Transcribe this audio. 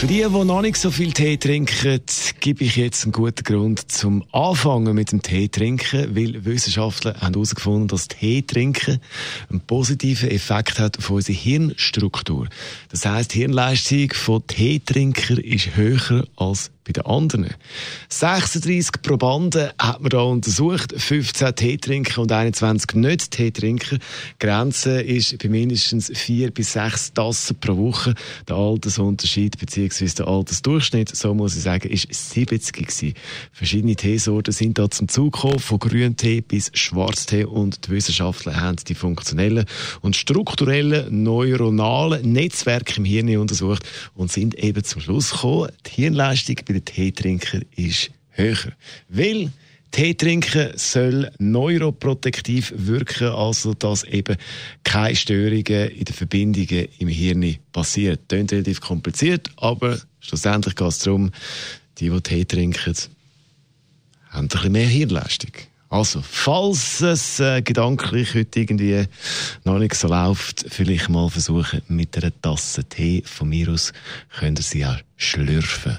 Für die, die noch nicht so viel Tee trinken, gebe ich jetzt einen guten Grund zum Anfangen mit dem Tee trinken, weil Wissenschaftler haben herausgefunden, dass Tee trinken einen positiven Effekt hat auf unsere Hirnstruktur. Das heißt, die Hirnleistung von Teetrinker ist höher als bei den anderen. 36 Probanden hat man da untersucht, 15 Teetrinker und 21 nicht Teetrinker. Die Grenze ist bei mindestens 4 bis 6 Tassen pro Woche. Der Altersunterschied bzw. der Altersdurchschnitt, so muss ich sagen, ist 70 gewesen. Verschiedene Teesorten sind da zum Zug gekommen, von Grüntee bis Schwarztee und die Wissenschaftler haben die funktionellen und strukturellen neuronalen Netzwerke im Hirn untersucht und sind eben zum Schluss gekommen, die Hirnleistung bei den Teetrinkern ist höher. Weil Tee trinken soll neuroprotektiv wirken, also dass eben keine Störungen in den Verbindungen im Hirn passieren. Klingt relativ kompliziert, aber schlussendlich geht es darum, die, die Tee trinken, haben ein bisschen mehr Hirnleistung. Also, falls es äh, gedanklich heute irgendwie noch nicht so läuft, vielleicht mal versuchen mit einer Tasse Tee von mir aus, könnt ihr sie auch schlürfen.